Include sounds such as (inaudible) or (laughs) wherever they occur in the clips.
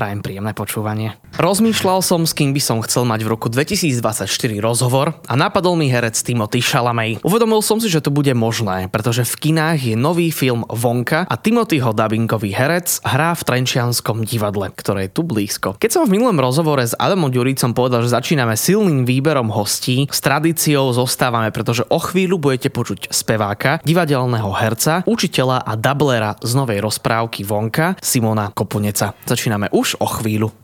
Prajem príjemné počúvanie. Rozmýšľal som, s kým by som chcel mať v roku 2024 rozhovor a napadol mi herec Timothy Chalamet. Uvedomil som si, že to bude možné, pretože v kinách je nový film Vonka a Timothyho dubbingový herec hrá v Trenčianskom divadle, ktoré je tu blízko. Keď som v minulom rozhovore s Adamom Ďuricom povedal, že začíname silným výberom hostí, s tradíciou zostávame, pretože o chvíľu budete počuť speváka, divadelného herca, učiteľa a dublera z novej rozprávky Vonka Simona Kopuneca. Začíname už už o chvíľu.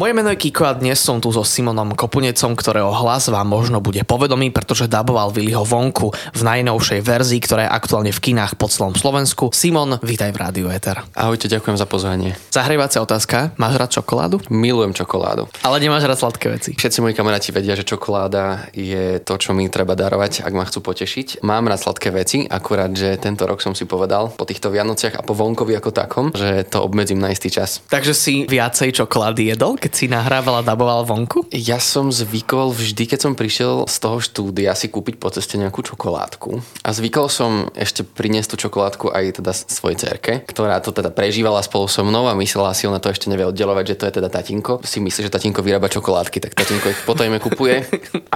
Moje meno je Kiko a dnes som tu so Simonom Kopunecom, ktorého hlas vám možno bude povedomý, pretože daboval Viliho vonku v najnovšej verzii, ktorá je aktuálne v kinách po celom Slovensku. Simon, vítaj v Rádiu Eter. Ahojte, ďakujem za pozvanie. Zahrievacia otázka. Máš rád čokoládu? Milujem čokoládu. Ale nemáš rád sladké veci. Všetci moji kamaráti vedia, že čokoláda je to, čo mi treba darovať, ak ma chcú potešiť. Mám rád sladké veci, akurát, že tento rok som si povedal po týchto Vianociach a po vonkovi ako takom, že to obmedzím na istý čas. Takže si viacej čokolády jedol, keď si nahrával a daboval vonku? Ja som zvykol vždy, keď som prišiel z toho štúdia si kúpiť po ceste nejakú čokoládku. A zvykol som ešte priniesť tú čokoládku aj teda svojej cerke, ktorá to teda prežívala spolu so mnou a myslela si, ona to ešte nevie oddelovať, že to je teda tatinko. Si myslí, že tatinko vyrába čokoládky, tak tatinko ich potom kupuje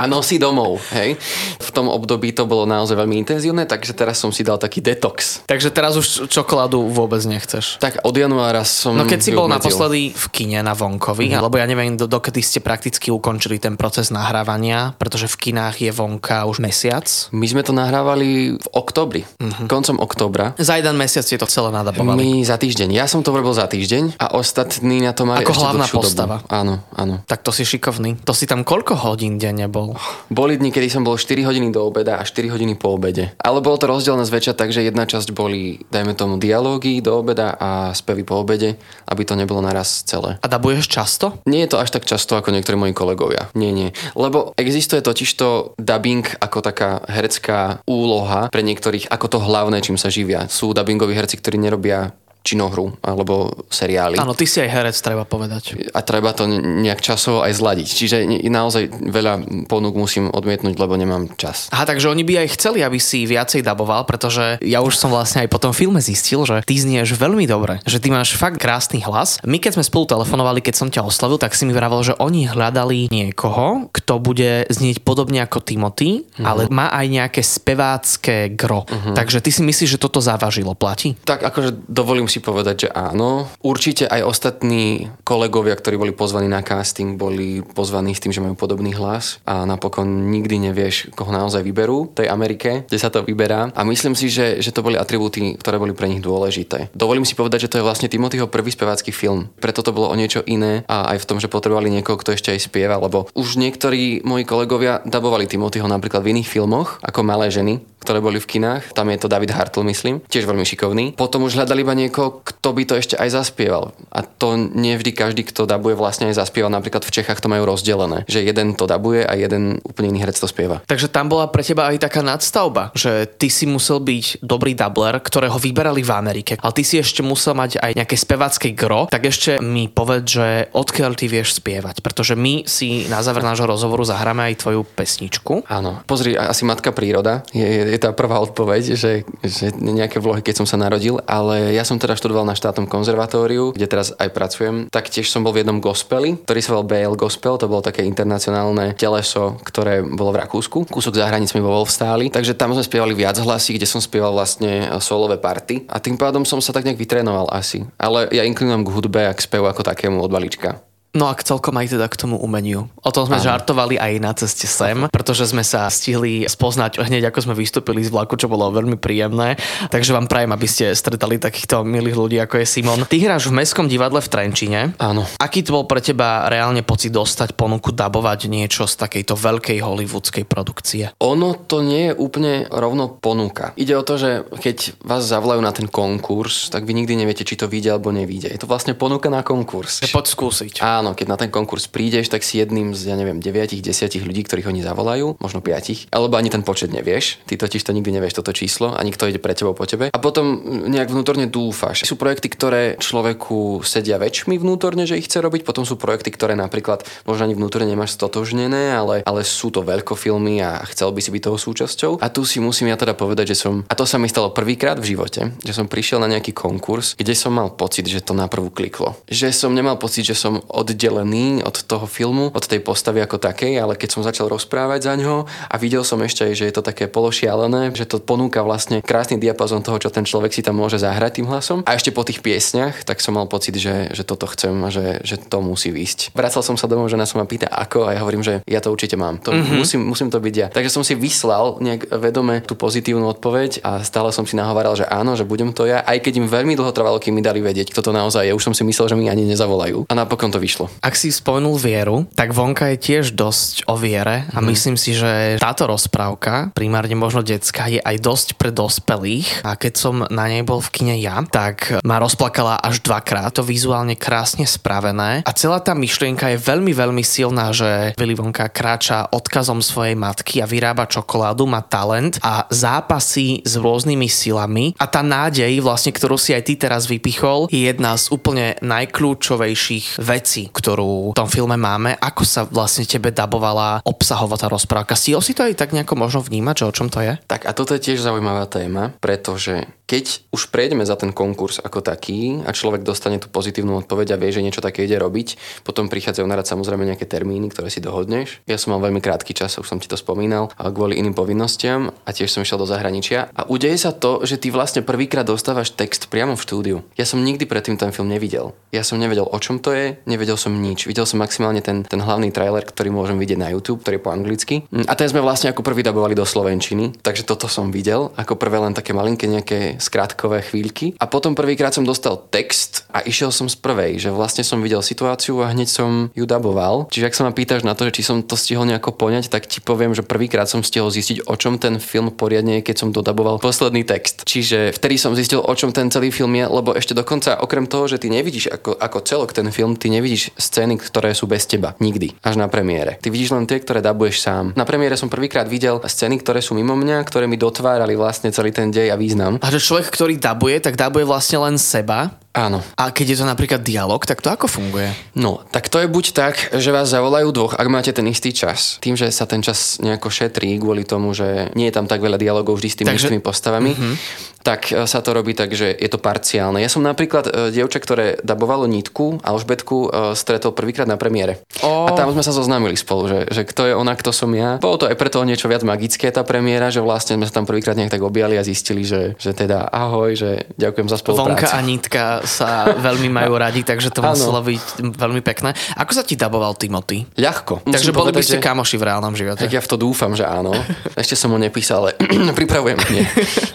a nosí domov. Hej. V tom období to bolo naozaj veľmi intenzívne, takže teraz som si dal taký detox. Takže teraz už čokoládu vôbec nechceš. Tak od januára som No keď si bol naposledy v kine na Vonkovi, mm-hmm. alebo ja neviem, do, dokedy ste prakticky ukončili ten proces nahrávania, pretože v kinách je vonka už mesiac. My sme to nahrávali v oktobri, mm-hmm. koncom oktobra. Za jeden mesiac ste to celé nadabovali. My za týždeň. Ja som to robil za týždeň a ostatní na to mali Ako hlavná postava. Dobu. Áno, áno. Tak to si šikovný. To si tam koľko hodín denne bol? Boli dni, kedy som bol 4 hodiny do obeda a 4 hodiny po obede. Ale bolo to rozdelené zväčša tak, že jedna časť boli, dajme tomu, dialógy do obeda a spevy po obede, aby to nebolo naraz celé. A dabuješ často? Nie je to až tak často ako niektorí moji kolegovia. Nie, nie. Lebo existuje totižto dubbing ako taká herecká úloha pre niektorých ako to hlavné, čím sa živia. Sú dubbingoví herci, ktorí nerobia činohru alebo seriály. Áno, ty si aj herec, treba povedať. A treba to nejak časovo aj zladiť. Čiže naozaj veľa ponúk musím odmietnúť, lebo nemám čas. Aha, takže oni by aj chceli, aby si viacej daboval, pretože ja už som vlastne aj po tom filme zistil, že ty znieš veľmi dobre, že ty máš fakt krásny hlas. My keď sme spolu telefonovali, keď som ťa oslovil, tak si mi vravel, že oni hľadali niekoho, kto bude znieť podobne ako Timothy, uh-huh. ale má aj nejaké spevácké gro. Uh-huh. Takže ty si myslíš, že toto závažilo, platí? Tak akože dovolím si povedať, že áno. Určite aj ostatní kolegovia, ktorí boli pozvaní na casting, boli pozvaní s tým, že majú podobný hlas a napokon nikdy nevieš, koho naozaj vyberú v tej Amerike, kde sa to vyberá. A myslím si, že, že to boli atribúty, ktoré boli pre nich dôležité. Dovolím si povedať, že to je vlastne Timothyho prvý spevácky film. Preto to bolo o niečo iné a aj v tom, že potrebovali niekoho, kto ešte aj spieva, lebo už niektorí moji kolegovia dabovali Timothyho napríklad v iných filmoch, ako Malé ženy, ktoré boli v kinách. Tam je to David Hartl, myslím, tiež veľmi šikovný. Potom už hľadali iba niekoho, kto by to ešte aj zaspieval. A to nie vždy každý, kto dabuje, vlastne aj zaspieval. Napríklad v Čechách to majú rozdelené, že jeden to dabuje a jeden úplne iný herec to spieva. Takže tam bola pre teba aj taká nadstavba, že ty si musel byť dobrý dubler, ktorého vyberali v Amerike, ale ty si ešte musel mať aj nejaké spevácké gro, tak ešte mi povedz, že odkiaľ ty vieš spievať, pretože my si na záver nášho rozhovoru zahráme aj tvoju pesničku. Áno, pozri, asi Matka príroda je, je je tá prvá odpoveď, že, že nejaké vlohy, keď som sa narodil, ale ja som teda študoval na štátnom konzervatóriu, kde teraz aj pracujem. Taktiež som bol v jednom gospeli, ktorý sa volal BL Gospel, to bolo také internacionálne teleso, ktoré bolo v Rakúsku. Kúsok za hranicami vo Wolfstáli, takže tam sme spievali viac hlasy, kde som spieval vlastne solové party a tým pádom som sa tak nejak vytrénoval asi. Ale ja inklinujem k hudbe a k spevu ako takému od balíčka. No a celkom aj teda k tomu umeniu. O tom sme ano. žartovali aj na ceste sem, pretože sme sa stihli spoznať hneď ako sme vystúpili z vlaku, čo bolo veľmi príjemné. Takže vám prajem, aby ste stretali takýchto milých ľudí ako je Simon. Ty hráš v Mestskom divadle v Trenčine. Áno. Aký to bol pre teba reálne pocit dostať ponuku dabovať niečo z takejto veľkej hollywoodskej produkcie? Ono to nie je úplne rovno ponuka. Ide o to, že keď vás zavolajú na ten konkurs, tak vy nikdy neviete, či to vyjde alebo nevíde. Je to vlastne ponuka na konkurs. Poď skúsiť. Áno áno, keď na ten konkurs prídeš, tak si jedným z, ja neviem, 9, 10 ľudí, ktorých oni zavolajú, možno 5, alebo ani ten počet nevieš. Ty totiž to nikdy nevieš toto číslo, ani kto ide pre tebou po tebe. A potom nejak vnútorne dúfaš. Sú projekty, ktoré človeku sedia väčšmi vnútorne, že ich chce robiť, potom sú projekty, ktoré napríklad možno ani vnútorne nemáš stotožnené, ale, ale sú to veľkofilmy a chcel by si byť toho súčasťou. A tu si musím ja teda povedať, že som, a to sa mi stalo prvýkrát v živote, že som prišiel na nejaký konkurs, kde som mal pocit, že to naprvu kliklo. Že som nemal pocit, že som oddelený od toho filmu, od tej postavy ako takej, ale keď som začal rozprávať za ňo a videl som ešte aj, že je to také pološialené, že to ponúka vlastne krásny diapazon toho, čo ten človek si tam môže zahrať tým hlasom. A ešte po tých piesniach, tak som mal pocit, že, že toto chcem a že, že to musí výjsť. Vracal som sa domov, žena sa ma pýta ako a ja hovorím, že ja to určite mám. To mm-hmm. musím, musím to byť ja. Takže som si vyslal nejak vedome tú pozitívnu odpoveď a stále som si nahovaral, že áno, že budem to ja, aj keď im veľmi dlho trvalo, kým mi dali vedieť, kto to naozaj je. Už som si myslel, že mi ani nezavolajú. A napokon to vyšlo. Ak si spomenul vieru, tak vonka je tiež dosť o viere a mm. myslím si, že táto rozprávka, primárne možno detská, je aj dosť pre dospelých. A keď som na nej bol v kine ja, tak ma rozplakala až dvakrát. To vizuálne krásne spravené. A celá tá myšlienka je veľmi, veľmi silná, že Willy Wonka kráča odkazom svojej matky a vyrába čokoládu, má talent a zápasí s rôznymi silami. A tá nádej, vlastne, ktorú si aj ty teraz vypichol, je jedna z úplne najkľúčovejších vecí, ktorú v tom filme máme. Ako sa vlastne tebe dabovala obsahová tá rozprávka? Stihol si to aj tak nejako možno vnímať, že o čom to je? Tak a toto je tiež zaujímavá téma, pretože keď už prejdeme za ten konkurs ako taký a človek dostane tú pozitívnu odpoveď a vie, že niečo také ide robiť, potom prichádzajú na rad samozrejme nejaké termíny, ktoré si dohodneš. Ja som mal veľmi krátky čas, už som ti to spomínal, kvôli iným povinnostiam a tiež som išiel do zahraničia. A udeje sa to, že ty vlastne prvýkrát dostávaš text priamo v štúdiu. Ja som nikdy predtým ten film nevidel. Ja som nevedel, o čom to je, nevedel som nič. Videl som maximálne ten, ten hlavný trailer, ktorý môžem vidieť na YouTube, ktorý je po anglicky. A ten sme vlastne ako prvý dabovali do slovenčiny, takže toto som videl. Ako prvé len také malinké nejaké skrátkové chvíľky. A potom prvýkrát som dostal text a išiel som z prvej, že vlastne som videl situáciu a hneď som ju daboval. Čiže ak sa ma pýtaš na to, že či som to stihol nejako poňať, tak ti poviem, že prvýkrát som stihol zistiť, o čom ten film poriadne je, keď som dodaboval posledný text. Čiže vtedy som zistil, o čom ten celý film je, lebo ešte dokonca okrem toho, že ty nevidíš ako, ako celok ten film, ty nevidíš scény, ktoré sú bez teba. Nikdy. Až na premiére. Ty vidíš len tie, ktoré dabuješ sám. Na premiére som prvýkrát videl scény, ktoré sú mimo mňa, ktoré mi dotvárali vlastne celý ten dej a význam. A že človek, ktorý dabuje, tak dabuje vlastne len seba Áno. A keď je to napríklad dialog, tak to ako funguje? No, tak to je buď tak, že vás zavolajú dvoch, ak máte ten istý čas. Tým, že sa ten čas nejako šetrí kvôli tomu, že nie je tam tak veľa dialogov vždy s tými Takže... istými postavami, mm-hmm. tak e, sa to robí tak, že je to parciálne. Ja som napríklad e, dievča, ktoré dabovalo nitku a Alžbetku e, stretol prvýkrát na premiére. Oh. A tam sme sa zoznámili spolu, že, že kto je ona, kto som ja. Bolo to aj preto niečo viac magické tá premiéra, že vlastne sme sa tam prvýkrát nejak tak objali a zistili, že, že teda ahoj, že ďakujem za spoluprácu. Vonka a nitka sa veľmi majú radi, takže to muselo byť veľmi pekné. Ako sa ti daboval Timothy? Ľahko. Takže boli by ste že... kamoši v reálnom živote. Tak ja v to dúfam, že áno. Ešte som mu nepísal, ale (clears throat) pripravujem. Nie.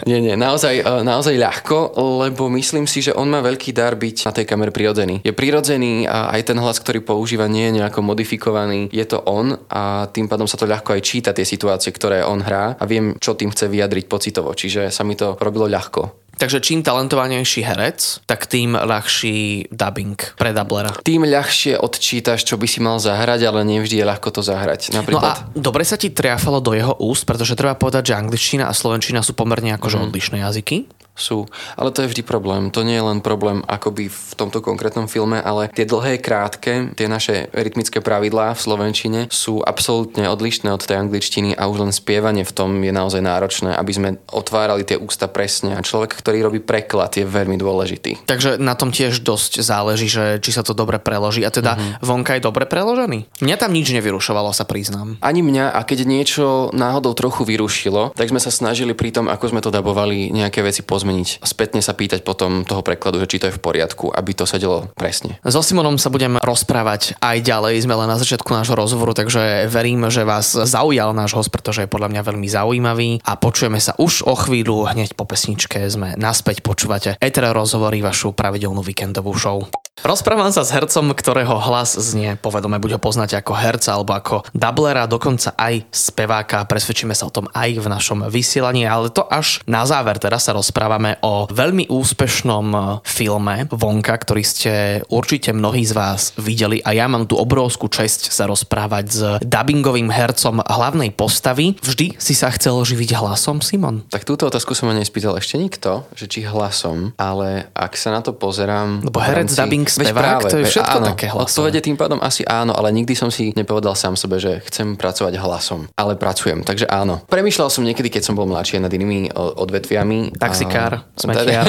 nie, nie, naozaj, e, naozaj ľahko, lebo myslím si, že on má veľký dar byť na tej kamere prirodzený. Je prirodzený a aj ten hlas, ktorý používa, nie je nejako modifikovaný. Je to on a tým pádom sa to ľahko aj číta tie situácie, ktoré on hrá a viem, čo tým chce vyjadriť pocitovo. Čiže sa mi to robilo ľahko. Takže čím talentovanejší herec, tak tým ľahší dubbing pre dublera. Tým ľahšie odčítaš, čo by si mal zahrať, ale nevždy je ľahko to zahrať. Napríklad... No a dobre sa ti triafalo do jeho úst, pretože treba povedať, že angličtina a slovenčina sú pomerne akože mm. odlišné jazyky sú. Ale to je vždy problém. To nie je len problém akoby v tomto konkrétnom filme, ale tie dlhé, krátke, tie naše rytmické pravidlá v slovenčine sú absolútne odlišné od tej angličtiny a už len spievanie v tom je naozaj náročné, aby sme otvárali tie ústa presne. A človek, ktorý robí preklad, je veľmi dôležitý. Takže na tom tiež dosť záleží, že či sa to dobre preloží. A teda uh-huh. vonka je dobre preložený? Mňa tam nič nevyrušovalo, sa priznám. Ani mňa, a keď niečo náhodou trochu vyrušilo, tak sme sa snažili pri tom, ako sme to dabovali, nejaké veci pozmeniť pozmeniť a spätne sa pýtať potom toho prekladu, že či to je v poriadku, aby to sedelo presne. So Simonom sa budem rozprávať aj ďalej, sme len na začiatku nášho rozhovoru, takže verím, že vás zaujal náš host, pretože je podľa mňa veľmi zaujímavý a počujeme sa už o chvíľu, hneď po pesničke sme naspäť počúvate Etere rozhovory, vašu pravidelnú víkendovú show. Rozprávam sa s hercom, ktorého hlas znie povedome, buď ho poznáte ako herca alebo ako dublera, dokonca aj speváka. Presvedčíme sa o tom aj v našom vysielaní, ale to až na záver. Teraz sa rozprávame rozprávame o veľmi úspešnom e, filme Vonka, ktorý ste určite mnohí z vás videli a ja mám tu obrovskú česť sa rozprávať s dubbingovým hercom hlavnej postavy. Vždy si sa chcel živiť hlasom, Simon? Tak túto otázku som ma nespýtal ešte nikto, že či hlasom, ale ak sa na to pozerám... Lebo herec, rámci... dubbing, spevák, to je všetko áno, také hlasové. Odpovede tým pádom asi áno, ale nikdy som si nepovedal sám sebe, že chcem pracovať hlasom. Ale pracujem, takže áno. Premýšľal som niekedy, keď som bol mladší nad inými odvetviami. Taxikár, a... smetiar.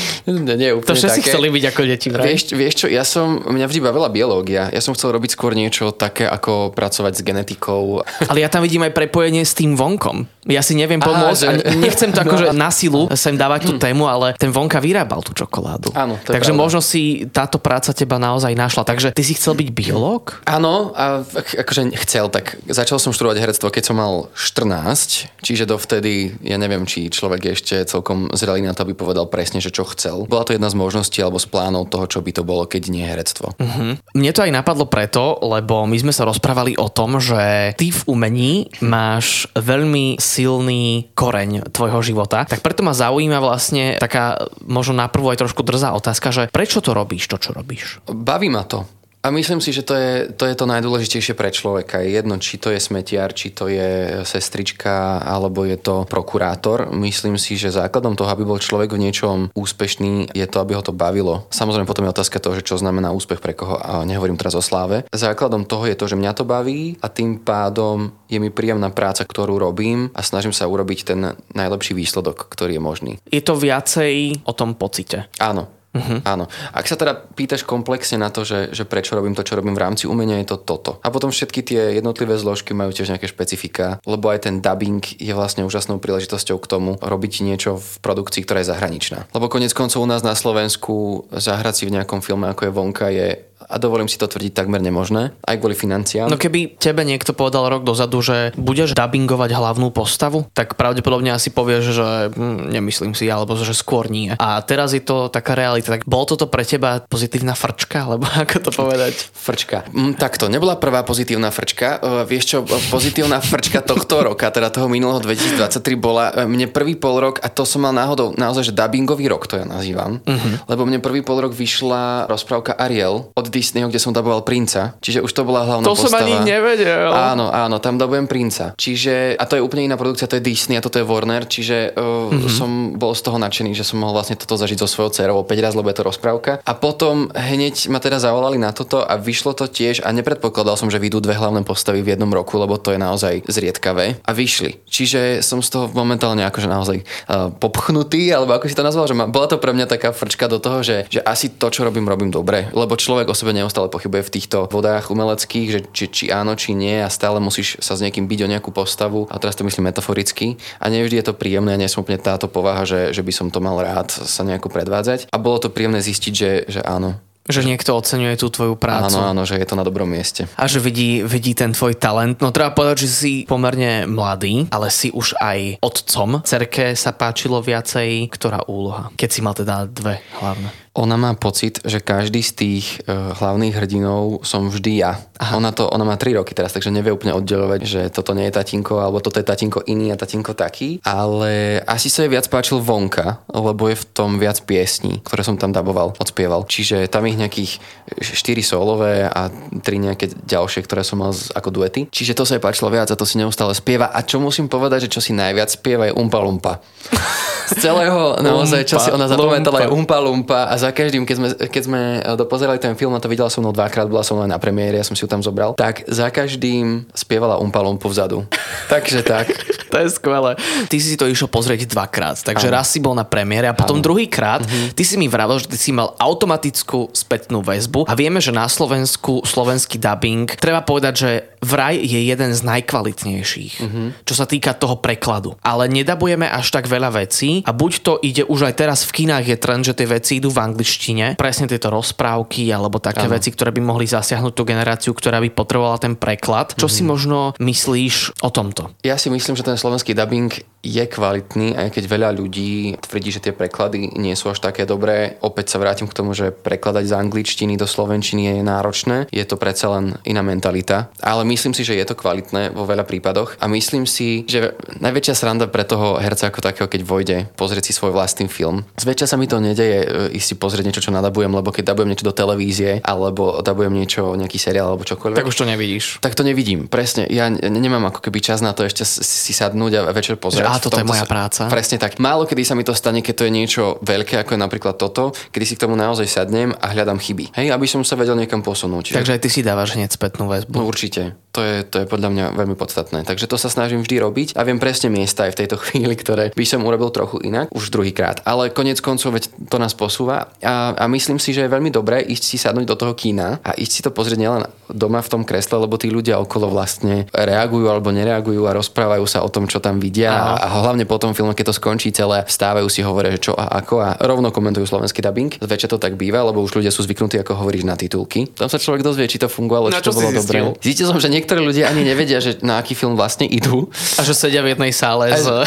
(laughs) nie, úplne to všetci také. chceli byť ako deti, vraj. Vieš, vieš čo, ja som, mňa vždy bavila biológia. Ja som chcel robiť skôr niečo také, ako pracovať s genetikou. Ale ja tam vidím aj prepojenie s tým vonkom. Ja si neviem pomôcť Aha, že... a nechcem to (laughs) akože no. na silu sem dávať tú tému, ale ten vonka vyrábal tú čokoládu. Áno, to Takže možno si táto práca teba naozaj našla. Takže ty si chcel byť biológ? Áno, a akože chcel, tak začal som študovať herectvo, keď som mal 14, čiže dovtedy, ja neviem, či človek je ešte celkom zrelý na to, aby povedal presne, že čo chcel. Bola to jedna z možností alebo z plánov toho, čo by to bolo, keď nie herectvo. Uh-huh. Mne to aj napadlo preto, lebo my sme sa rozprávali o tom, že ty v umení máš veľmi silný koreň tvojho života. Tak preto ma zaujíma vlastne taká možno naprvu aj trošku drzá otázka, že prečo to robíš, to čo robíš? Baví ma to. A myslím si, že to je, to je to najdôležitejšie pre človeka. Je jedno, či to je smetiar, či to je sestrička, alebo je to prokurátor. Myslím si, že základom toho, aby bol človek v niečom úspešný, je to, aby ho to bavilo. Samozrejme potom je otázka toho, že čo znamená úspech pre koho, a nehovorím teraz o sláve. Základom toho je to, že mňa to baví a tým pádom je mi príjemná práca, ktorú robím a snažím sa urobiť ten najlepší výsledok, ktorý je možný. Je to viacej o tom pocite. Áno, Uh-huh. Áno. Ak sa teda pýtaš komplexne na to, že, že prečo robím to, čo robím v rámci umenia, je to toto. A potom všetky tie jednotlivé zložky majú tiež nejaké špecifika, lebo aj ten dubbing je vlastne úžasnou príležitosťou k tomu robiť niečo v produkcii, ktorá je zahraničná. Lebo konec koncov u nás na Slovensku zahrať si v nejakom filme, ako je Vonka, je a dovolím si to tvrdiť takmer nemožné, aj kvôli financiám. No keby tebe niekto povedal rok dozadu, že budeš dubbingovať hlavnú postavu, tak pravdepodobne asi povieš, že hm, nemyslím si, alebo že skôr nie. A teraz je to taká realita. Tak bol toto pre teba pozitívna frčka, alebo (laughs) ako to povedať? Frčka. Mm, takto, nebola prvá pozitívna frčka. Uh, vieš čo, pozitívna frčka tohto (laughs) roka, teda toho minulého 2023 bola e, mne prvý pol rok, a to som mal náhodou naozaj, že dubbingový rok to ja nazývam, uh-huh. lebo mne prvý pol rok vyšla rozprávka Ariel od Disneyho, kde som daboval princa. Čiže už to bola hlavná to postava. To som ani nevedel. Áno, áno, tam dabujem princa. Čiže, a to je úplne iná produkcia, to je Disney a toto je Warner, čiže uh, mm-hmm. som bol z toho nadšený, že som mohol vlastne toto zažiť so svojou dcerou 5 raz, lebo je to rozprávka. A potom hneď ma teda zavolali na toto a vyšlo to tiež a nepredpokladal som, že vyjdú dve hlavné postavy v jednom roku, lebo to je naozaj zriedkavé. A vyšli. Čiže som z toho momentálne akože naozaj uh, popchnutý, alebo ako si to nazval, že ma, bola to pre mňa taká frčka do toho, že, že asi to, čo robím, robím dobre, lebo človek o sebe neustále pochybuje v týchto vodách umeleckých, že či, či áno, či nie a stále musíš sa s niekým byť o nejakú postavu a teraz to myslím metaforicky a nevždy je to príjemné, nie som úplne táto povaha, že, že by som to mal rád sa nejako predvádzať a bolo to príjemné zistiť, že, že áno, že niekto oceňuje tú tvoju prácu. Áno, áno, že je to na dobrom mieste. A že vidí, vidí ten tvoj talent. No treba povedať, že si pomerne mladý, ale si už aj otcom. Cerke sa páčilo viacej, ktorá úloha? Keď si mal teda dve hlavné. Ona má pocit, že každý z tých uh, hlavných hrdinov som vždy ja. Aha. Ona, to, ona má 3 roky teraz, takže nevie úplne oddelovať, že toto nie je tatinko, alebo toto je tatinko iný a tatinko taký. Ale asi sa jej viac páčil vonka, lebo je v tom viac piesní, ktoré som tam daboval, odspieval. Čiže tam ich nejakých 4 solové a 3 nejaké ďalšie, ktoré som mal ako duety. Čiže to sa jej páčilo viac a to si neustále spieva. A čo musím povedať, že čo si najviac spieva je Umpa Lumpa. (laughs) Z celého naozaj, čo si ona zapamätala je Umpa Lumpa a za každým, keď sme, keď sme eh, dopozerali ten film a to videla som mnou dvakrát, bola som len na premiére, ja som si ju tam zobral, tak za každým spievala Umpa Lumpu vzadu. (laughs) Takže tak. (laughs) to je skvelé. Ty si to išiel pozrieť dvakrát, takže ano. raz si bol na premiére a potom druhýkrát uh-huh. ty si mi vravel, že ty si mal automatickú spätnú väzbu a vieme, že na Slovensku slovenský dubbing, treba povedať, že vraj je jeden z najkvalitnejších, uh-huh. čo sa týka toho prekladu. Ale nedabujeme až tak veľa vecí a buď to ide už aj teraz v kinách je trend, že tie veci idú v angličtine, presne tieto rozprávky alebo také ano. veci, ktoré by mohli zasiahnuť tú generáciu, ktorá by potrebovala ten preklad. Čo uh-huh. si možno myslíš o tomto? Ja si myslím, že ten slovenský dubbing je kvalitný, aj keď veľa ľudí tvrdí, že tie preklady nie sú až také dobré. Opäť sa vrátim k tomu, že prekladať z angličtiny do slovenčiny je náročné. Je to predsa len iná mentalita. Ale myslím si, že je to kvalitné vo veľa prípadoch. A myslím si, že najväčšia sranda pre toho herca ako takého, keď vojde pozrieť si svoj vlastný film. Zväčša sa mi to nedeje e, si pozrieť niečo, čo nadabujem, lebo keď dabujem niečo do televízie alebo dabujem niečo, nejaký seriál alebo čokoľvek. Tak už to nevidíš. Tak to nevidím, presne. Ja nemám ako keby čas na to ešte si sadnúť a večer pozrieť a toto je moja práca. Presne tak. Málo kedy sa mi to stane, keď to je niečo veľké, ako je napríklad toto, kedy si k tomu naozaj sadnem a hľadám chyby. Hej, aby som sa vedel niekam posunúť. Takže aj ty si dávaš hneď spätnú väzbu. No určite. To je, to je podľa mňa veľmi podstatné. Takže to sa snažím vždy robiť a viem presne miesta aj v tejto (laughs) chvíli, ktoré by som urobil trochu inak, už druhýkrát. Ale konec koncov veď to nás posúva a, a myslím si, že je veľmi dobré ísť si sadnúť do toho kína a ísť si to pozrieť nielen doma v tom kresle, lebo tí ľudia okolo vlastne reagujú alebo nereagujú a rozprávajú sa o tom, čo tam vidia a, a hlavne po tom filme, keď to skončí celé, stávajú si hovoria, že čo a ako a rovno komentujú slovenský dubbing. Zväčša to tak býva, lebo už ľudia sú zvyknutí, ako hovoríš na titulky. Tam sa človek dozvie, či to fungovalo, či to bolo dobré. Zistil som, že niektorí ľudia ani nevedia, že na aký film vlastne idú. A že sedia v jednej sále. Z...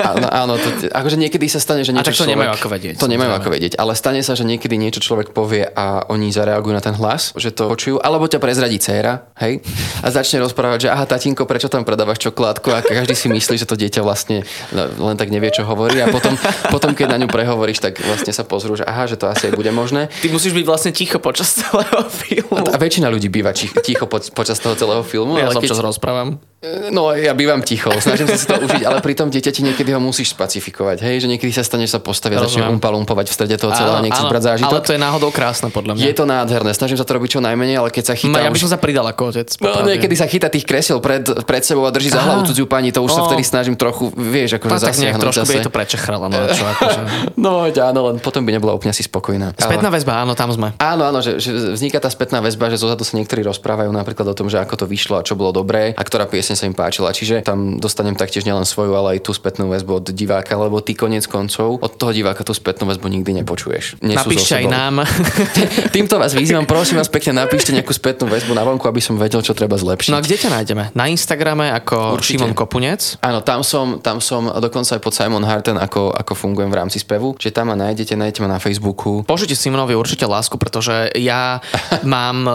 Áno, áno to, akože niekedy sa stane, že niečo a tak to človek, nemajú ako vedieť. To nemajú ako vedieť, ale stane sa, že niekedy niečo človek povie a oni zareagujú na ten hlas, že to počujú, alebo ťa prezradí dcéra, hej, a začne rozprávať, že aha, tatínko, prečo tam predávaš čokoládku a každý si myslí, že to dieťa vlastne len tak nevie, čo hovorí a potom, potom keď na ňu prehovoríš, tak vlastne sa pozrú, že aha, že to asi aj bude možné. Ty musíš byť vlastne ticho počas (laughs) celého filmu. A, a väčšina ľudí býva ticho po, počas toho celého filmu. Ja ale keď... rozprávam. No, ja bývam ticho, snažím sa si to užiť, ale pri tom dieťati niekedy ho musíš spacifikovať, hej, že niekedy sa stane, že sa postavia, začne umpalumpovať v strede toho celého, nech si brať zážitok. Ale to je náhodou krásne, podľa mňa. Je to nádherné, snažím sa to robiť čo najmenej, ale keď sa chytá. No, ja by som sa pridal ako otec. No, niekedy sa chytá tých kresiel pred, pred sebou a drží za hlavu cudziu pani, to už sa vtedy snažím trochu, vieš, akože zasiahnuť. Trošku by je to prečechrala, no, čo, akože. (laughs) no, áno, len potom by nebola úplne si spokojná. Spätná väzba, áno, tam sme. Áno, áno, že, že vzniká tá spätná väzba, že zozadu sa niektorí rozprávajú napríklad o tom, že ako to vyšlo a čo bolo dobré a ktorá pieseň sa im páčila. Čiže tam dostanem taktiež nielen svoju, ale aj tú spätnú väzbu od diváka, lebo ty konec koncov od toho diváka tú spätnú väzbu nikdy nepočuješ. Napíšte aj nám. (laughs) Týmto vás vyzývam, prosím vás pekne, napíšte nejakú spätnú väzbu na vonku, aby som vedel, čo treba zlepšiť. No a kde ťa nájdeme? Na Instagrame ako Určite. Šimon Kopunec? Áno, tam som, tam som dokonca aj pod Simon Harten, ako, ako fungujem v rámci spevu. Čiže tam ma nájdete, nájdete ma na Facebooku. Požite Simonovi určite lásku, pretože ja (laughs) mám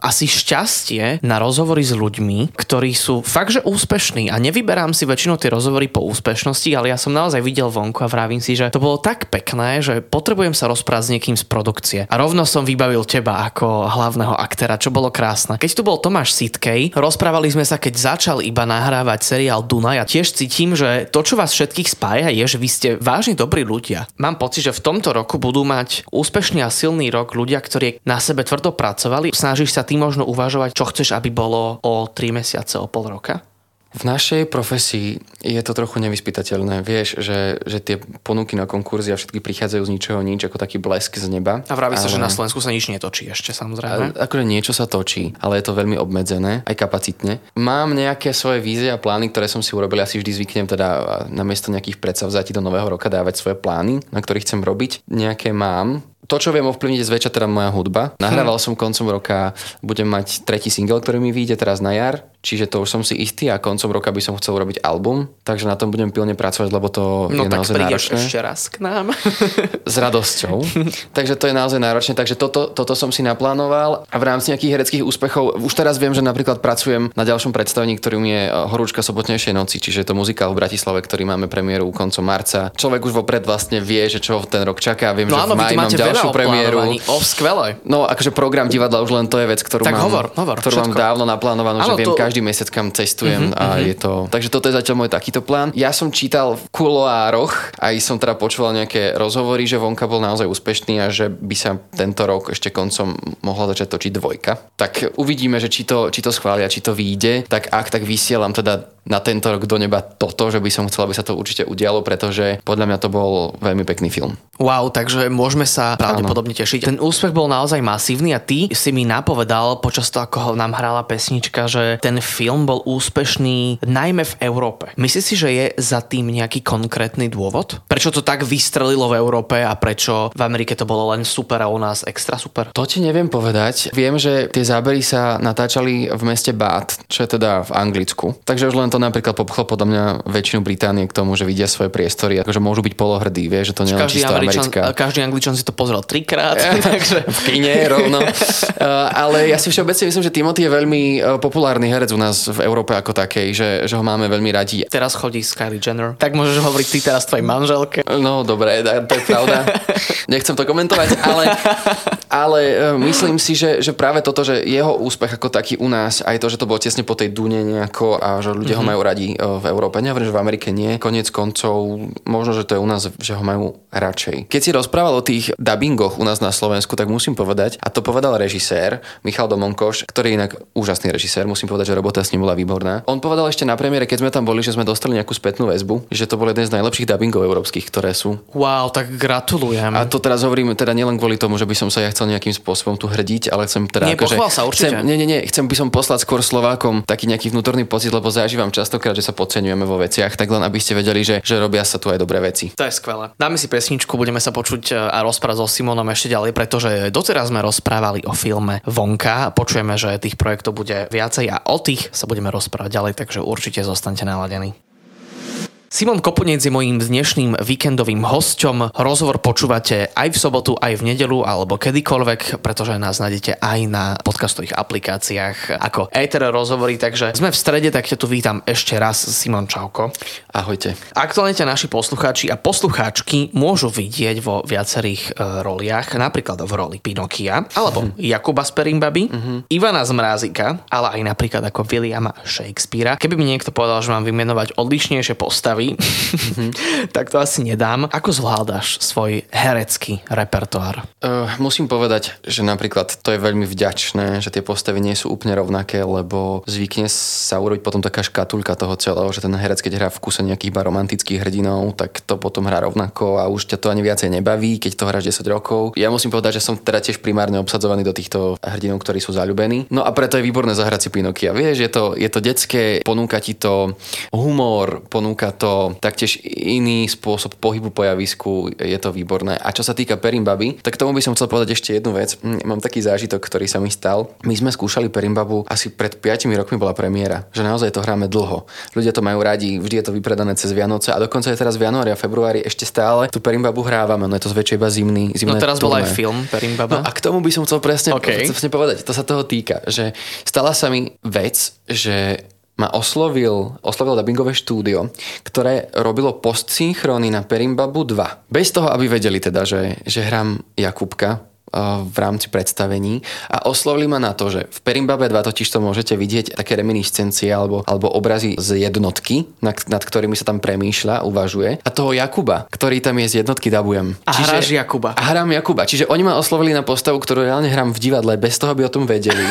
asi šťastie na rozhovory s ľuďmi, ktorí sú fakt, že úspešní a nevyberám si väčšinou tie rozhovory po úspešnosti, ale ja som naozaj videl vonku a vravím si, že to bolo tak pekné, že potrebujem sa rozprávať s niekým z produkcie. A rovno som vybavil teba ako hlavného aktéra, čo bolo krásne. Keď tu bol Tomáš Sitkej, rozprávali sme sa, keď začal iba nahrávať seriál Dunaj a tiež cítim, že to, čo vás všetkých spája, je, že vy ste vážne dobrí ľudia. Mám pocit, že v tomto roku budú mať úspešný a silný rok ľudia, ktorí na sebe tvrdo pracovali, snažíš sa ty možno uvažovať, čo chceš, aby bolo o 3 mesiace, o pol roka? V našej profesii je to trochu nevyspytateľné. Vieš, že, že tie ponuky na konkurzy a všetky prichádzajú z ničoho nič, ako taký blesk z neba. A vraví ale... sa, že na Slovensku sa nič netočí ešte samozrejme. A, akože niečo sa točí, ale je to veľmi obmedzené, aj kapacitne. Mám nejaké svoje vízie a plány, ktoré som si urobil. Ja si vždy zvyknem teda namiesto nejakých predsavzatí do nového roka dávať svoje plány, na ktorých chcem robiť. Nejaké mám, to, čo viem ovplyvniť, je zväčša teda moja hudba. Nahrával hm. som koncom roka, budem mať tretí single, ktorý mi vyjde teraz na jar, čiže to už som si istý a koncom roka by som chcel urobiť album, takže na tom budem pilne pracovať, lebo to no, je naozaj náročné. ešte raz k nám. (laughs) S radosťou. (laughs) takže to je naozaj náročné, takže toto, toto som si naplánoval a v rámci nejakých hereckých úspechov, už teraz viem, že napríklad pracujem na ďalšom predstavení, ktorým je eh, Horúčka sobotnejšej noci, čiže je to muzikál v Bratislave, ktorý máme premiéru koncom marca. Človek už vopred vlastne vie, že čo ten rok čaká. Viem, no, že v maji mám ďalšiu premiéru. O, skvelé. No, akože program divadla už len to je vec, ktorú tak mám, hovor, hovor, ktorú mám dávno naplánovanú, že viem to... každý mesiac kam cestujem uh-huh, a uh-huh. je to... Takže toto je zatiaľ môj takýto plán. Ja som čítal v kuloároch, aj som teda počúval nejaké rozhovory, že Vonka bol naozaj úspešný a že by sa tento rok ešte koncom mohla začať točiť dvojka. Tak uvidíme, že či to, či to schvália, či to vyjde. Tak ak, tak vysielam teda na tento rok do neba toto, že by som chcel, aby sa to určite udialo, pretože podľa mňa to bol veľmi pekný film. Wow, takže môžeme sa pravdepodobne tešiť. Ten úspech bol naozaj masívny a ty si mi napovedal počas toho, ako nám hrala pesnička, že ten film bol úspešný najmä v Európe. Myslíš si, že je za tým nejaký konkrétny dôvod? Prečo to tak vystrelilo v Európe a prečo v Amerike to bolo len super a u nás extra super? To ti neviem povedať. Viem, že tie zábery sa natáčali v meste Bath, čo je teda v Anglicku. Takže už len to napríklad popchlo podľa mňa väčšinu Británie k tomu, že vidia svoje priestory, akože môžu byť polohrdí, vie, že to nie je čisto americká. každý Angličan si to pozrel trikrát, (laughs) takže... v kine rovno. Uh, (laughs) ale ja si všeobecne myslím, že Timothy je veľmi uh, populárny herec u nás v Európe ako takej, že, že ho máme veľmi radi. Teraz chodí s Kylie Jenner. Tak môžeš hovoriť ty teraz tvojej manželke. No dobre, to je pravda. (laughs) Nechcem to komentovať, ale, ale uh, myslím si, že, že práve toto, že jeho úspech ako taký u nás, aj to, že to bolo tesne po tej Dune nejako a že ľudia mm-hmm. ho majú radi v Európe. Nehovorím, že v Amerike nie. Konec koncov, možno, že to je u nás, že ho majú radšej. Keď si rozprával o tých dubbingoch u nás na Slovensku, tak musím povedať, a to povedal režisér Michal Domonkoš, ktorý je inak úžasný režisér, musím povedať, že robota s ním bola výborná. On povedal ešte na premiére, keď sme tam boli, že sme dostali nejakú spätnú väzbu, že to bol jeden z najlepších dubbingov európskych, ktoré sú. Wow, tak gratulujem. A to teraz hovorím teda nielen kvôli tomu, že by som sa ja chcel nejakým spôsobom tu hrdiť, ale chcem teda Nie, akože, sa určite. Chcem, nie, nie, nie, chcem by som poslať skôr Slovákom taký nejaký vnútorný pocit, lebo zažívam častokrát, že sa podceňujeme vo veciach, tak len aby ste vedeli, že, že robia sa tu aj dobré veci. To je skvelé. Dáme si pesničku, budeme sa počuť a rozprávať so Simonom ešte ďalej, pretože doteraz sme rozprávali o filme Vonka. Počujeme, že tých projektov bude viacej a o tých sa budeme rozprávať ďalej, takže určite zostaňte naladení. Simon Koponec je mojím dnešným víkendovým hosťom. Rozhovor počúvate aj v sobotu, aj v nedelu alebo kedykoľvek, pretože nás nájdete aj na podcastových aplikáciách ako Ether rozhovory, takže sme v strede, tak ťa tu vítam ešte raz, Simon Čauko. Ahojte. Aktuálne ťa naši poslucháči a poslucháčky môžu vidieť vo viacerých e, roliach, napríklad v roli Pinokia, alebo hm. Jakuba z Perimbaby, hm. Ivana z Mrázika, ale aj napríklad ako Williama Shakespearea. Keby mi niekto povedal, že mám vymenovať odlišnejšie postavy, postavy, mm-hmm. (laughs) tak to asi nedám. Ako zvládaš svoj herecký repertoár? Uh, musím povedať, že napríklad to je veľmi vďačné, že tie postavy nie sú úplne rovnaké, lebo zvykne sa urobiť potom taká škatulka toho celého, že ten herec, keď hrá v kuse nejakých iba romantických hrdinov, tak to potom hrá rovnako a už ťa to ani viacej nebaví, keď to hráš 10 rokov. Ja musím povedať, že som teda tiež primárne obsadzovaný do týchto hrdinov, ktorí sú zalúbení. No a preto je výborné zahrať si Pinokia. Vieš, je to, je to detské, ponúka ti to humor, ponúka to to taktiež iný spôsob pohybu po javisku, je to výborné. A čo sa týka Perimbaby, tak tomu by som chcel povedať ešte jednu vec. Hm, mám taký zážitok, ktorý sa mi stal. My sme skúšali Perimbabu asi pred 5 rokmi bola premiéra, že naozaj to hráme dlho. Ľudia to majú radi, vždy je to vypredané cez Vianoce a dokonca je teraz v januári a februári ešte stále tú Perimbabu hrávame, no je to zväčšie iba zimný, zimné No teraz bol aj film Perimbaba. No a k tomu by som chcel presne, okay. presne povedať, to sa toho týka, že stala sa mi vec, že ma oslovil, oslovil dubbingové štúdio, ktoré robilo postsynchróny na Perimbabu 2. Bez toho, aby vedeli teda, že, že hrám Jakubka, v rámci predstavení a oslovili ma na to, že v Perimbabe 2 totiž to môžete vidieť také reminiscencie alebo, alebo obrazy z jednotky, nad, nad ktorými sa tam premýšľa, uvažuje a toho Jakuba, ktorý tam je z jednotky dabujem. A Čiže, hráš Jakuba. A hrám Jakuba. Čiže oni ma oslovili na postavu, ktorú reálne hrám v divadle bez toho, aby o tom vedeli.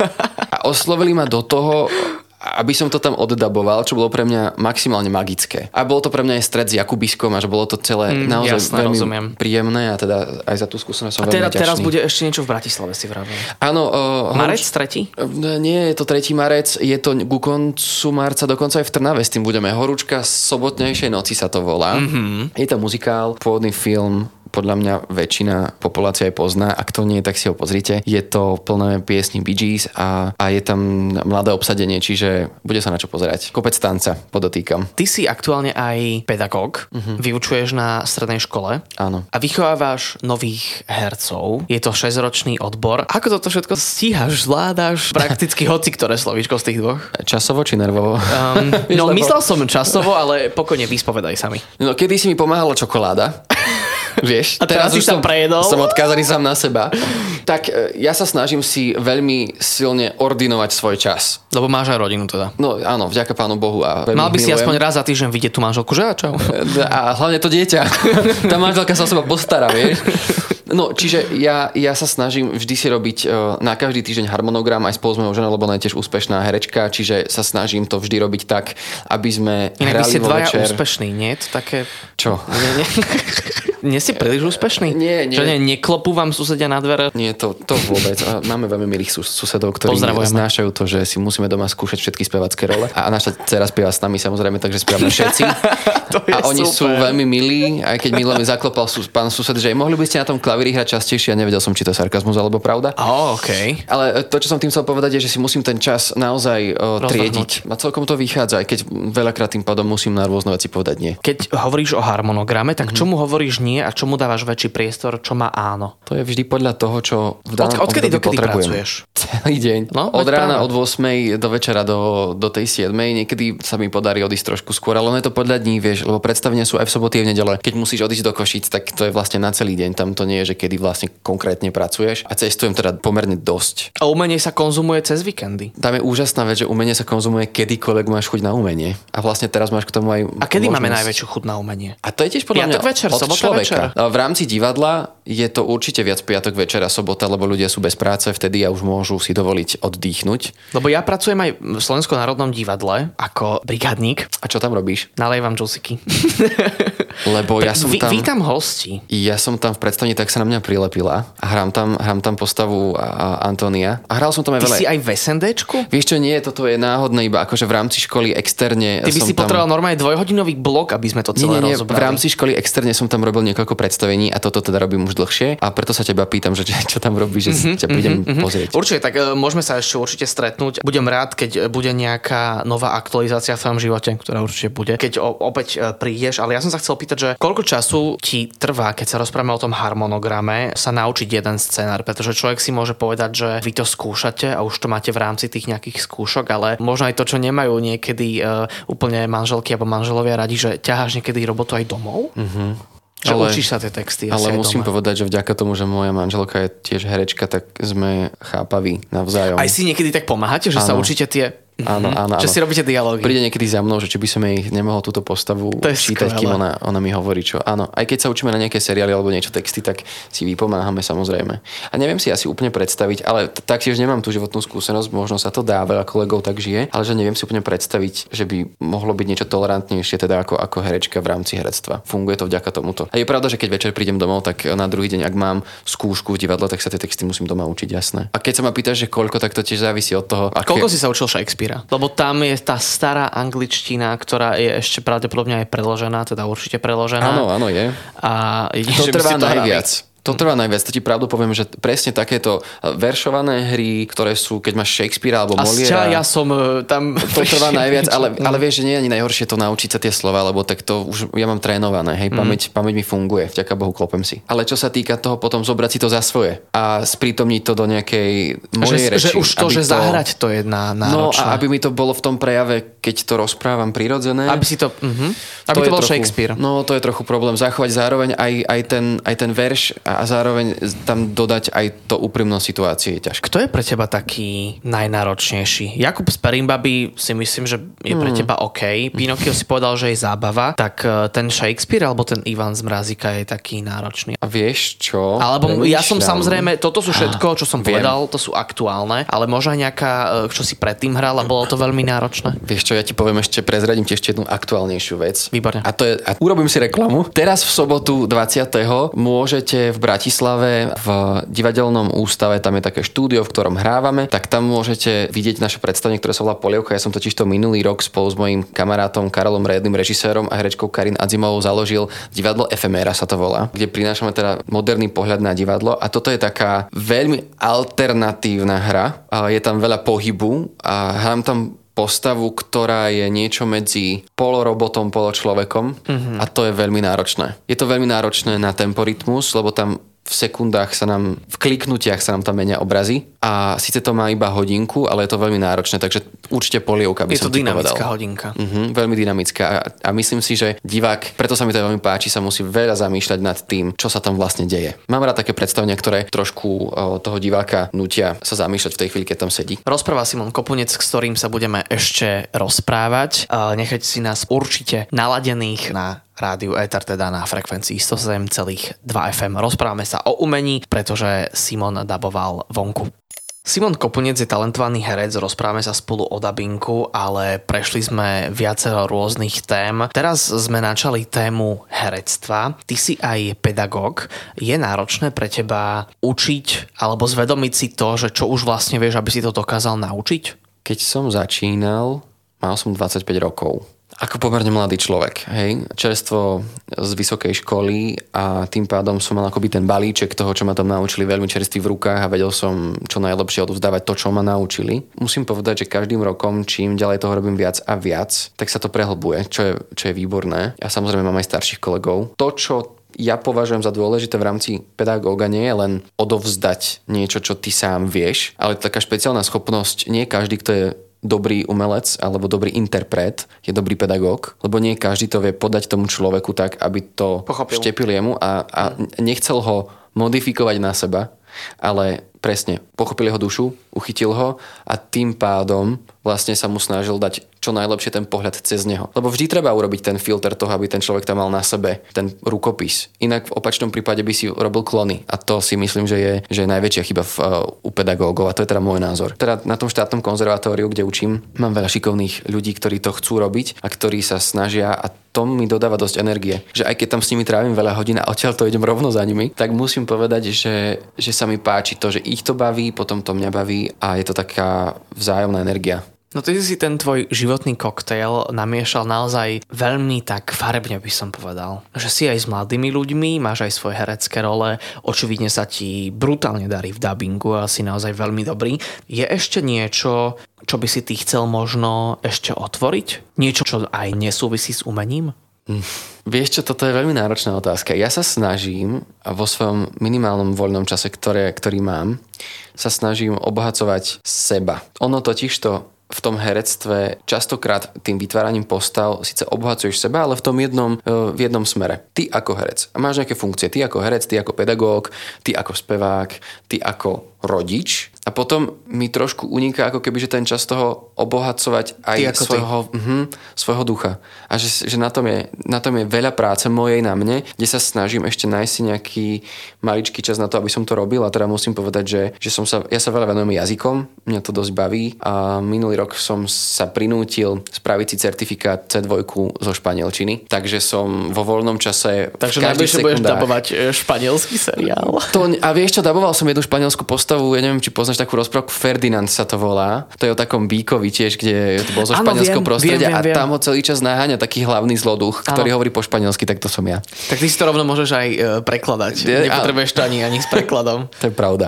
(laughs) a oslovili ma do toho aby som to tam oddaboval, čo bolo pre mňa maximálne magické. A bolo to pre mňa aj stred s Jakubiskom a že bolo to celé mm, naozaj jasné, veľmi rozumiem. príjemné a teda aj za tú skúsenosť som a teda, veľmi teraz bude ešte niečo v Bratislave, si vravil. Áno. Uh, marec hoč, tretí? Nie, je to tretí marec, je to ku koncu marca, dokonca aj v Trnave s tým budeme. Horúčka sobotnejšej noci sa to volá. Mm-hmm. Je to muzikál, pôvodný film, podľa mňa väčšina populácie aj pozná. Ak to nie, tak si ho pozrite. Je to plné piesní Bee Gees a, a je tam mladé obsadenie, čiže bude sa na čo pozerať. Kopec tanca, podotýkam. Ty si aktuálne aj pedagóg, uh-huh. vyučuješ na strednej škole. Áno. A vychovávaš nových hercov. Je to 6-ročný odbor. Ako toto všetko stíhaš, zvládaš (laughs) prakticky hoci ktoré slovíčko z tých dvoch? Časovo či nervovo? (laughs) Um, no, myslel som časovo, ale pokojne vyspovedaj sami. No, kedy si mi pomáhala čokoláda? (laughs) Vieš, a teraz, teraz už sa prejedol. Som odkázaný sám na seba. Tak e, ja sa snažím si veľmi silne ordinovať svoj čas. Lebo máš aj rodinu teda. No áno, vďaka pánu Bohu. A Mal by milujem. si aspoň raz za týždeň vidieť tú manželku, že a čau? A hlavne to dieťa. (laughs) Tá manželka sa o seba postará, vieš. No, čiže ja, ja sa snažím vždy si robiť uh, na každý týždeň harmonogram aj spolu s mojou ženou, lebo ona je tiež úspešná herečka, čiže sa snažím to vždy robiť tak, aby sme Inak hrali ste dvaja večer. úspešní, nie? Také... Čo? Nie, nie. nie si príliš úspešný? Nie, nie. Že ne, neklopú vám susedia na dvere? Nie, to, to vôbec. Máme veľmi milých sus- susedov, ktorí znášajú to, že si musíme doma skúšať všetky spevacké role. A naša dcera spieva s nami samozrejme, takže spievame všetci. (laughs) to je a oni super. sú veľmi milí, aj keď mi zaklopal sus- pán sused, že mohli by ste na tom klavíri klavíry hrať častejšie a nevedel som, či to je sarkazmus alebo pravda. Oh, OK. Ale to, čo som tým chcel povedať, je, že si musím ten čas naozaj uh, triediť. A celkom to vychádza, aj keď veľakrát tým pádom musím na rôzne veci povedať nie. Keď hovoríš o harmonograme, tak čomu hovoríš nie a čomu dávaš väčší priestor, čo má áno? To je vždy podľa toho, čo v Od, danom odkedy období dokedy potrebujem. pracuješ? Celý deň. No, od rána práve. od 8 do večera do, do tej 7. Niekedy sa mi podarí odísť trošku skôr, ale ono je to podľa dní, vieš, lebo predstavenia sú aj v soboty a v nedele. Keď musíš odísť do Košic, tak to je vlastne na celý deň. Tam to nie je, že kedy vlastne konkrétne pracuješ. A cestujem teda pomerne dosť. A umenie sa konzumuje cez víkendy. Tam je úžasná vec, že umenie sa konzumuje kedykoľvek máš chuť na umenie. A vlastne teraz máš k tomu aj A kedy máme možnosť- najväčšiu chuť na umenie? A to je tiež podľa Piatok mňa večer, od sobota človeka. večer. V rámci divadla je to určite viac piatok večer a sobota, lebo ľudia sú bez práce vtedy a už môžu si dovoliť oddychnúť. Lebo ja pracujem aj v Slovenskom národnom divadle ako brigádnik. A čo tam robíš? Nalievam džusiky. (laughs) Lebo ja som tam... Vítam hostí. Ja som tam v predstavení, tak sa na mňa prilepila a hrám tam, hrám tam postavu Antonia. A hral som tam aj Ty veľa... si aj v SNDčku? Vieš čo, nie, toto je náhodné, iba akože v rámci školy externe Ty by si tam... potreboval normálne dvojhodinový blok, aby sme to celé nie, nie, v rozobrali. rámci školy externe som tam robil niekoľko predstavení a toto teda robím už dlhšie a preto sa teba pýtam, že (laughs) čo, tam robíš, že Mhm, ťa prídem pozrieť. Určite, tak e, môžeme sa ešte určite stretnúť. Budem rád, keď bude nejaká nová aktualizácia v tvojom živote, ktorá určite bude, keď o, opäť e, prídeš. Ale ja som sa chcel pýtať, že koľko času ti trvá, keď sa rozprávame o tom harmonograme, sa naučiť jeden scenár, pretože človek si môže povedať, že vy to skúšate a už to máte v rámci tých nejakých skúšok, ale možno aj to, čo nemajú niekedy e, úplne manželky alebo manželovia radi, že ťaháš niekedy robotu aj domov. Mm-hmm. Že Ale- učíš sa tie texty. Ale musím doma. povedať, že vďaka tomu, že moja manželka je tiež herečka, tak sme chápaví navzájom. Aj si niekedy tak pomáhate, že sa Áno. učíte tie... Áno, áno, Že áno. si robíte dialógy. Príde niekedy za mnou, že či by som jej nemohol túto postavu To čítať, kým ona, ona mi hovorí, čo áno. Aj keď sa učíme na nejaké seriály alebo niečo texty, tak si vypomáhame samozrejme. A neviem si asi úplne predstaviť, ale taktiež nemám tú životnú skúsenosť, možno sa to dá, veľa kolegov tak žije, ale že neviem si úplne predstaviť, že by mohlo byť niečo tolerantnejšie teda ako, ako herečka v rámci herectva. Funguje to vďaka tomuto. A je pravda, že keď večer prídem domov, tak na druhý deň, ak mám skúšku v divadle, tak sa tie texty musím doma učiť, jasné. A keď sa ma pýtaš, že koľko, tak to tiež závisí od toho, aké... Koľko si sa učil Shakespearea? Lebo tam je tá stará angličtina, ktorá je ešte pravdepodobne aj preložená, teda určite preložená. Áno, áno, je. A jedine, To trvá to hrali. To trvá najviac, to ti pravdu poviem, že presne takéto veršované hry, ktoré sú, keď máš Shakespearea alebo A Moliera, ja som e, tam... (laughs) to trvá (laughs) najviac, ale, ale vieš, že nie je ani najhoršie to naučiť sa tie slova, lebo tak to už ja mám trénované, hej, pamäť, pamäť mi funguje, vďaka Bohu klopem si. Ale čo sa týka toho, potom zobrať si to za svoje a sprítomniť to do nejakej mojej že, reči. že už to, že zahrať to je na, No náročné. a aby mi to bolo v tom prejave, keď to rozprávam prirodzené. aby si to... Uh-huh. Aby to, je bol trochu, Shakespeare. No to je trochu problém. Zachovať zároveň aj, aj, ten, aj ten verš a zároveň tam dodať aj to úprimnosť situácie je ťažké. Kto je pre teba taký najnáročnejší? Jakub z Perimbaby si myslím, že je pre Hmm. teba OK. Pinokio si povedal, že je zábava. Tak e, ten Shakespeare alebo ten Ivan z Mrazika je taký náročný. A vieš čo? Alebo ja som Premýšľam. samozrejme, toto sú všetko, čo som viem. povedal, to sú aktuálne, ale možno aj nejaká, e, čo si predtým hral a bolo to veľmi náročné. Vieš čo, ja ti poviem ešte, prezradím ti ešte jednu aktuálnejšiu vec. Výborne. A to je, a urobím si reklamu. Teraz v sobotu 20. môžete v Bratislave v divadelnom ústave, tam je také štúdio, v ktorom hrávame, tak tam môžete vidieť naše predstavenie, ktoré sa volá Polievka. Ja som totiž to minulý rok spolu s mojím kamarátom Karolom Redným, režisérom a herečkou Karin Adzimovou založil divadlo Efemera sa to volá, kde prinášame teda moderný pohľad na divadlo a toto je taká veľmi alternatívna hra. Je tam veľa pohybu a hrám tam postavu, ktorá je niečo medzi polorobotom, poločlovekom mm-hmm. a to je veľmi náročné. Je to veľmi náročné na temporitmus, lebo tam v sekundách sa nám, v kliknutiach sa nám tam menia obrazy a síce to má iba hodinku, ale je to veľmi náročné, takže určite polievka by Je som to dynamická povedal. hodinka. Mhm, veľmi dynamická a, a myslím si, že divák, preto sa mi to veľmi páči, sa musí veľa zamýšľať nad tým, čo sa tam vlastne deje. Mám rád také predstavenia, ktoré trošku o, toho diváka nutia sa zamýšľať v tej chvíli, keď tam sedí. Rozpráva Simon Kopunec, s ktorým sa budeme ešte rozprávať. Nechajte si nás určite naladených na rádiu Ether, teda na frekvencii 107,2 FM. Rozprávame sa o umení, pretože Simon daboval vonku. Simon Kopunec je talentovaný herec, rozprávame sa spolu o dabinku, ale prešli sme viacero rôznych tém. Teraz sme načali tému herectva. Ty si aj pedagóg. Je náročné pre teba učiť alebo zvedomiť si to, že čo už vlastne vieš, aby si to dokázal naučiť? Keď som začínal, mal som 25 rokov. Ako pomerne mladý človek, hej, čerstvo z vysokej školy a tým pádom som mal akoby ten balíček toho, čo ma tam naučili veľmi čerstvý v rukách a vedel som čo najlepšie odovzdávať to, čo ma naučili. Musím povedať, že každým rokom, čím ďalej toho robím viac a viac, tak sa to prehlbuje, čo je, čo je výborné. Ja samozrejme mám aj starších kolegov. To, čo ja považujem za dôležité v rámci pedagóga nie je len odovzdať niečo, čo ty sám vieš, ale taká špeciálna schopnosť, nie každý, kto je dobrý umelec alebo dobrý interpret je dobrý pedagóg, lebo nie každý to vie podať tomu človeku tak, aby to Pochopil. štepil jemu a, a nechcel ho modifikovať na seba, ale presne pochopil jeho dušu, uchytil ho a tým pádom vlastne sa mu snažil dať čo najlepšie ten pohľad cez neho. Lebo vždy treba urobiť ten filter toho, aby ten človek tam mal na sebe ten rukopis. Inak v opačnom prípade by si robil klony. A to si myslím, že je, že je najväčšia chyba v, uh, u pedagógov. A to je teda môj názor. Teda na tom štátnom konzervatóriu, kde učím, mám veľa šikovných ľudí, ktorí to chcú robiť a ktorí sa snažia a to mi dodáva dosť energie. Že aj keď tam s nimi trávim veľa hodín a odtiaľ to idem rovno za nimi, tak musím povedať, že, že sa mi páči to, že ich to baví, potom to mňa baví a je to taká vzájomná energia. No ty si ten tvoj životný koktejl namiešal naozaj veľmi tak farebne by som povedal. Že si aj s mladými ľuďmi, máš aj svoje herecké role, očividne sa ti brutálne darí v dubbingu a si naozaj veľmi dobrý. Je ešte niečo, čo by si ty chcel možno ešte otvoriť? Niečo, čo aj nesúvisí s umením? Vieš čo, toto je veľmi náročná otázka. Ja sa snažím vo svojom minimálnom voľnom čase, ktoré, ktorý mám, sa snažím obohacovať seba. Ono totiž to v tom herectve častokrát tým vytváraním postav síce obohacuješ seba, ale v tom jednom, e, v jednom smere. Ty ako herec. A máš nejaké funkcie. Ty ako herec, ty ako pedagóg, ty ako spevák, ty ako rodič. A potom mi trošku uniká ako keby, že ten čas toho obohacovať aj svojho, uh-huh, svojho ducha. A že, že na, tom je, na tom je veľa práce mojej na mne, kde sa snažím ešte nájsť si nejaký maličký čas na to, aby som to robil. A teda musím povedať, že, že som sa, ja sa veľa venujem jazykom, mňa to dosť baví. A minulý rok som sa prinútil spraviť si certifikát C2 zo španielčiny. Takže som vo voľnom čase Takže najbližšie budeš dabovať e, španielský seriál. to, a vieš čo, daboval som jednu španielskú postavu, ja neviem, či poznáš takú rozprávku, Ferdinand sa to volá. To je o takom bíkovi tiež, kde to bolo zo španielského prostredia viem, viem, a tam ho celý čas naháňa taký hlavný zloduch, ktorý Áno. hovorí po španielsky, tak to som ja. Tak ty si to rovno môžeš aj e, prekladať. Je- Nepotrebuješ to ani, ani s prekladom. (laughs) To je pravda.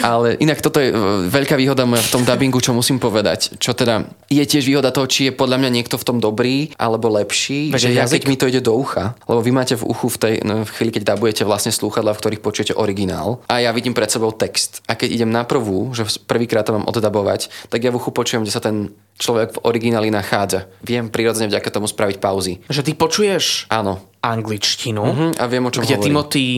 Ale inak toto je e, veľká výhoda moja v tom dubbingu, čo musím povedať. Čo teda je tiež výhoda toho, či je podľa mňa niekto v tom dobrý alebo lepší, Veď že ja jazyk. keď mi to ide do ucha, lebo vy máte v uchu v tej no, v chvíli, keď dabujete vlastne slúchadla, v ktorých počujete originál a ja vidím pred sebou text. A keď idem na prvú, že prvýkrát to mám oddabovať, tak ja v uchu počujem, kde sa ten človek v origináli nachádza. Viem prirodzene vďaka tomu spraviť pauzy. Že ty počuješ Áno. angličtinu, Mhm, a viem, o čom kde hovorí. Timothy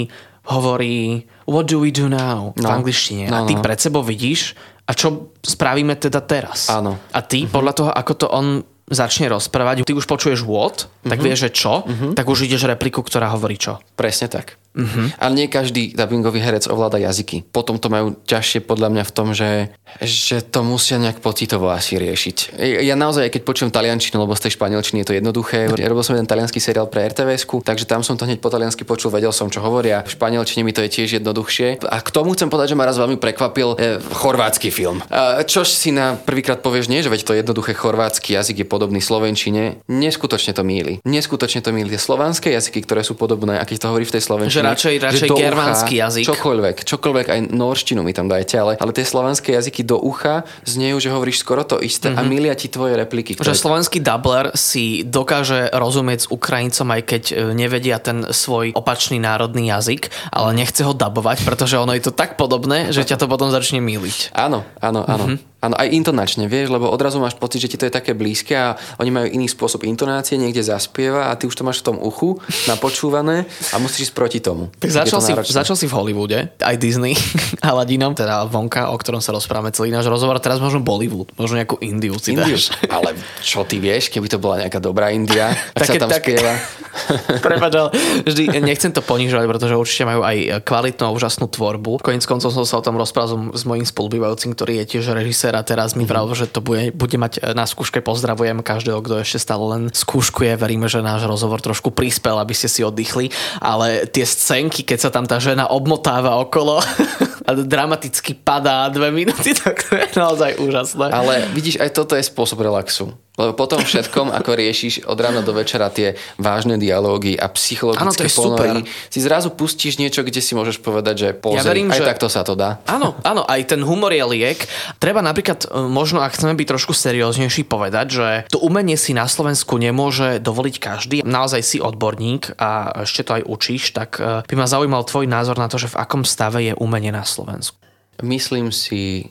hovorí What do we do now? v No. angličtine. No, a ty no. pred sebou vidíš a čo spravíme teda teraz? Áno. A ty podľa toho, ako to on začne rozprávať, ty už počuješ what, tak vieš, že čo, tak už ideš repliku, ktorá hovorí čo. Presne tak. Mm-hmm. Ale nie každý dubbingový herec ovláda jazyky. Potom to majú ťažšie podľa mňa v tom, že, že to musia nejak pocitovo asi riešiť. Ja, naozaj, keď počujem taliančinu, lebo z tej španielčiny je to jednoduché, ja robil som jeden talianský seriál pre rtvs takže tam som to hneď po taliansky počul, vedel som, čo hovoria. V španielčine mi to je tiež jednoduchšie. A k tomu chcem povedať, že ma raz veľmi prekvapil e, chorvátsky film. A, čož si na prvýkrát povieš, nie, že veď to jednoduché chorvátsky jazyk je podobný slovenčine. Neskutočne to míli. Neskutočne to míli. Slovanské jazyky, ktoré sú podobné, a keď to hovorí v tej slovenčine. Že radšej- že radšej do ucha, germánsky jazyk. Čokoľvek, čokoľvek, aj norštinu mi tam dajte, ale, ale tie slovanské jazyky do ucha znejú, že hovoríš skoro to isté mm-hmm. a milia ti tvoje repliky. Že Ktoré... slovenský dubler si dokáže rozumieť s Ukrajincom, aj keď e, nevedia ten svoj opačný národný jazyk, ale nechce ho dabovať, pretože ono je to tak podobné, že ťa to potom začne míliť. Áno, áno, áno. Mm-hmm. Áno, aj intonačne, vieš, lebo odrazu máš pocit, že ti to je také blízke a oni majú iný spôsob intonácie, niekde zaspieva a ty už to máš v tom uchu napočúvané a musíš ísť proti tomu. Tak začal to si, náročné. začal si v Hollywoode, aj Disney, (laughs) Aladinom, teda vonka, o ktorom sa rozprávame celý náš rozhovor, teraz možno Bollywood, možno nejakú Indiu si Indiu. dáš. (laughs) Ale čo ty vieš, keby to bola nejaká dobrá India, tak sa tam tak- spieva. (laughs) Prepač, ale vždy nechcem to ponižovať, pretože určite majú aj kvalitnú a úžasnú tvorbu. Koniec koncov som sa o tom rozprával s mojím spolubývajúcim, ktorý je tiež režisér a teraz mi vravel, že to bude, bude mať na skúške. Pozdravujem každého, kto ešte stále len skúškuje. Veríme, že náš rozhovor trošku prispel, aby ste si oddychli. Ale tie scénky, keď sa tam tá žena obmotáva okolo (laughs) a dramaticky padá dve minúty, (laughs) tak to je naozaj úžasné. Ale vidíš, aj toto je spôsob relaxu. Lebo potom všetkom, ako riešiš od rána do večera tie vážne dialógy a psychologické ponory, si zrazu pustíš niečo, kde si môžeš povedať, že pozri, Ja verím, aj že- takto sa to dá. Áno, áno, aj ten humor je liek. Treba napríklad, e, možno ak chceme byť trošku serióznejší, povedať, že to umenie si na Slovensku nemôže dovoliť každý. Naozaj si odborník a ešte to aj učíš, tak e, by ma zaujímal tvoj názor na to, že v akom stave je umenie na Slovensku. Myslím si,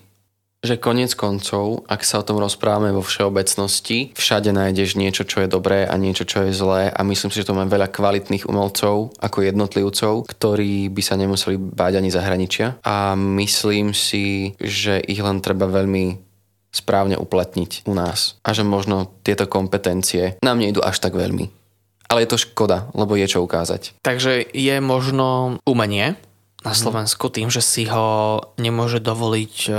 že konec koncov, ak sa o tom rozprávame vo všeobecnosti, všade nájdeš niečo, čo je dobré a niečo, čo je zlé a myslím si, že to máme veľa kvalitných umelcov ako jednotlivcov, ktorí by sa nemuseli báť ani zahraničia a myslím si, že ich len treba veľmi správne uplatniť u nás a že možno tieto kompetencie nám nejdu až tak veľmi. Ale je to škoda, lebo je čo ukázať. Takže je možno umenie na Slovensku tým, že si ho nemôže dovoliť e,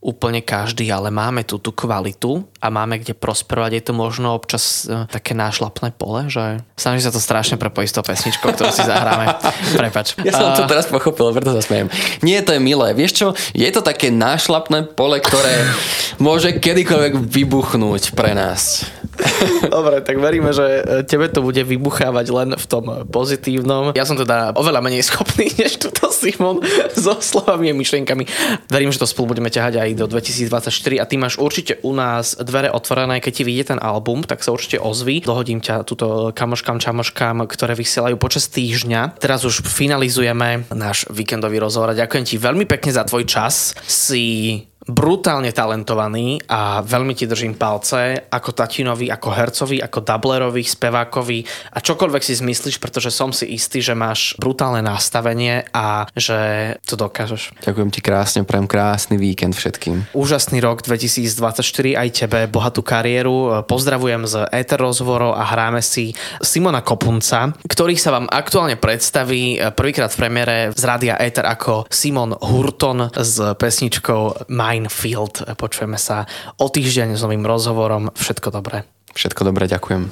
úplne každý, ale máme tu tú kvalitu a máme kde prosperovať. Je to možno občas e, také nášlapné pole, že snaží sa to strašne prepojiť s tou pesničkou, ktorú si zahráme. (laughs) Prepač. Ja som to teraz pochopil, preto sa smejem. Nie, to je milé. Vieš čo, je to také nášlapné pole, ktoré (laughs) môže kedykoľvek vybuchnúť pre nás. (laughs) Dobre, tak veríme, že e, tebe to bude vybuchávať len v tom pozitívnom. Ja som teda oveľa menej schopný (laughs) než túto Simon (laughs) so slovami a myšlienkami. Verím, že to spolu budeme ťahať aj do 2024 a ty máš určite u nás dvere otvorené, keď ti vyjde ten album, tak sa určite ozví. Dohodím ťa túto kamoškám, čamoškám, ktoré vysielajú počas týždňa. Teraz už finalizujeme náš víkendový rozhovor ďakujem ti veľmi pekne za tvoj čas. Si brutálne talentovaný a veľmi ti držím palce ako tatinovi, ako hercovi, ako dublerovi, spevákovi a čokoľvek si zmyslíš, pretože som si istý, že máš brutálne nastavenie a že to dokážeš. Ďakujem ti krásne, prajem krásny víkend všetkým. Úžasný rok 2024 aj tebe, bohatú kariéru. Pozdravujem z Ether rozhovorov a hráme si Simona Kopunca, ktorý sa vám aktuálne predstaví prvýkrát v premiére z Rádia Ether ako Simon Hurton s pesničkou Minefield. Počujeme sa o týždeň s novým rozhovorom. Všetko dobré. Všetko dobré, ďakujem.